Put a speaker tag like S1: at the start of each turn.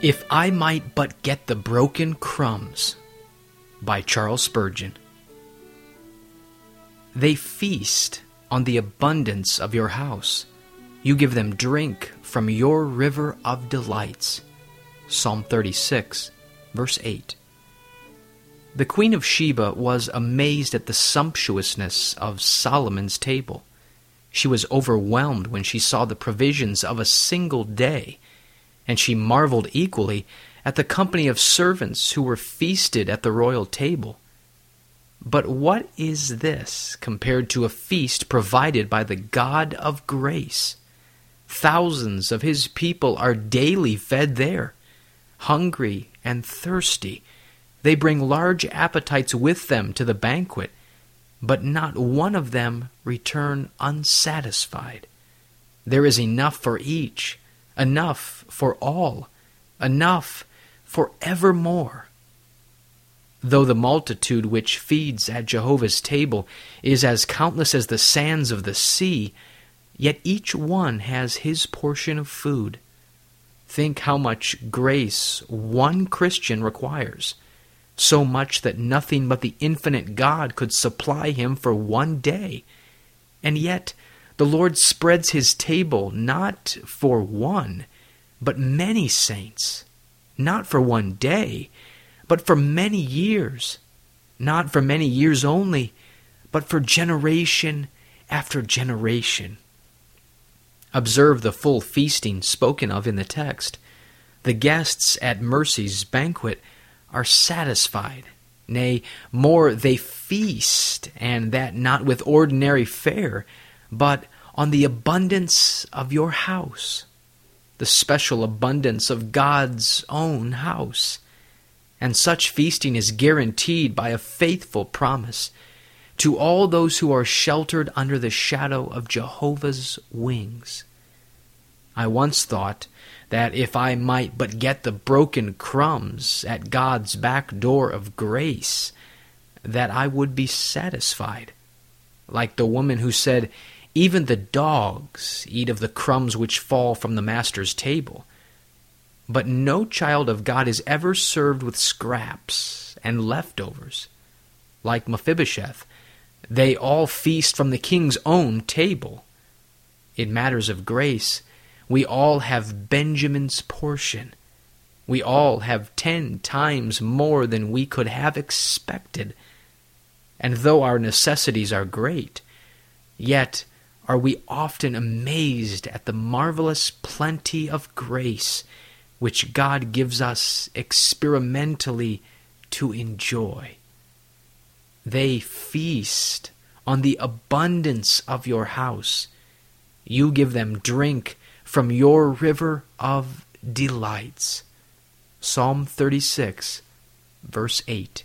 S1: If I Might But Get the Broken Crumbs by Charles Spurgeon. They feast on the abundance of your house. You give them drink from your river of delights. Psalm 36, verse 8. The Queen of Sheba was amazed at the sumptuousness of Solomon's table. She was overwhelmed when she saw the provisions of a single day and she marveled equally at the company of servants who were feasted at the royal table. But what is this compared to a feast provided by the God of grace? Thousands of his people are daily fed there, hungry and thirsty. They bring large appetites with them to the banquet, but not one of them return unsatisfied. There is enough for each enough for all, enough for evermore. Though the multitude which feeds at Jehovah's table is as countless as the sands of the sea, yet each one has his portion of food. Think how much grace one Christian requires, so much that nothing but the infinite God could supply him for one day. And yet, the Lord spreads his table not for one, but many saints, not for one day, but for many years, not for many years only, but for generation after generation. Observe the full feasting spoken of in the text. The guests at Mercy's banquet are satisfied. Nay, more, they feast, and that not with ordinary fare, but on the abundance of your house, the special abundance of God's own house. And such feasting is guaranteed by a faithful promise to all those who are sheltered under the shadow of Jehovah's wings. I once thought that if I might but get the broken crumbs at God's back door of grace, that I would be satisfied like the woman who said, Even the dogs eat of the crumbs which fall from the master's table. But no child of God is ever served with scraps and leftovers. Like Mephibosheth, they all feast from the king's own table. In matters of grace, we all have Benjamin's portion. We all have ten times more than we could have expected. And though our necessities are great, yet are we often amazed at the marvelous plenty of grace which God gives us experimentally to enjoy. They feast on the abundance of your house. You give them drink from your river of delights. Psalm 36, verse 8.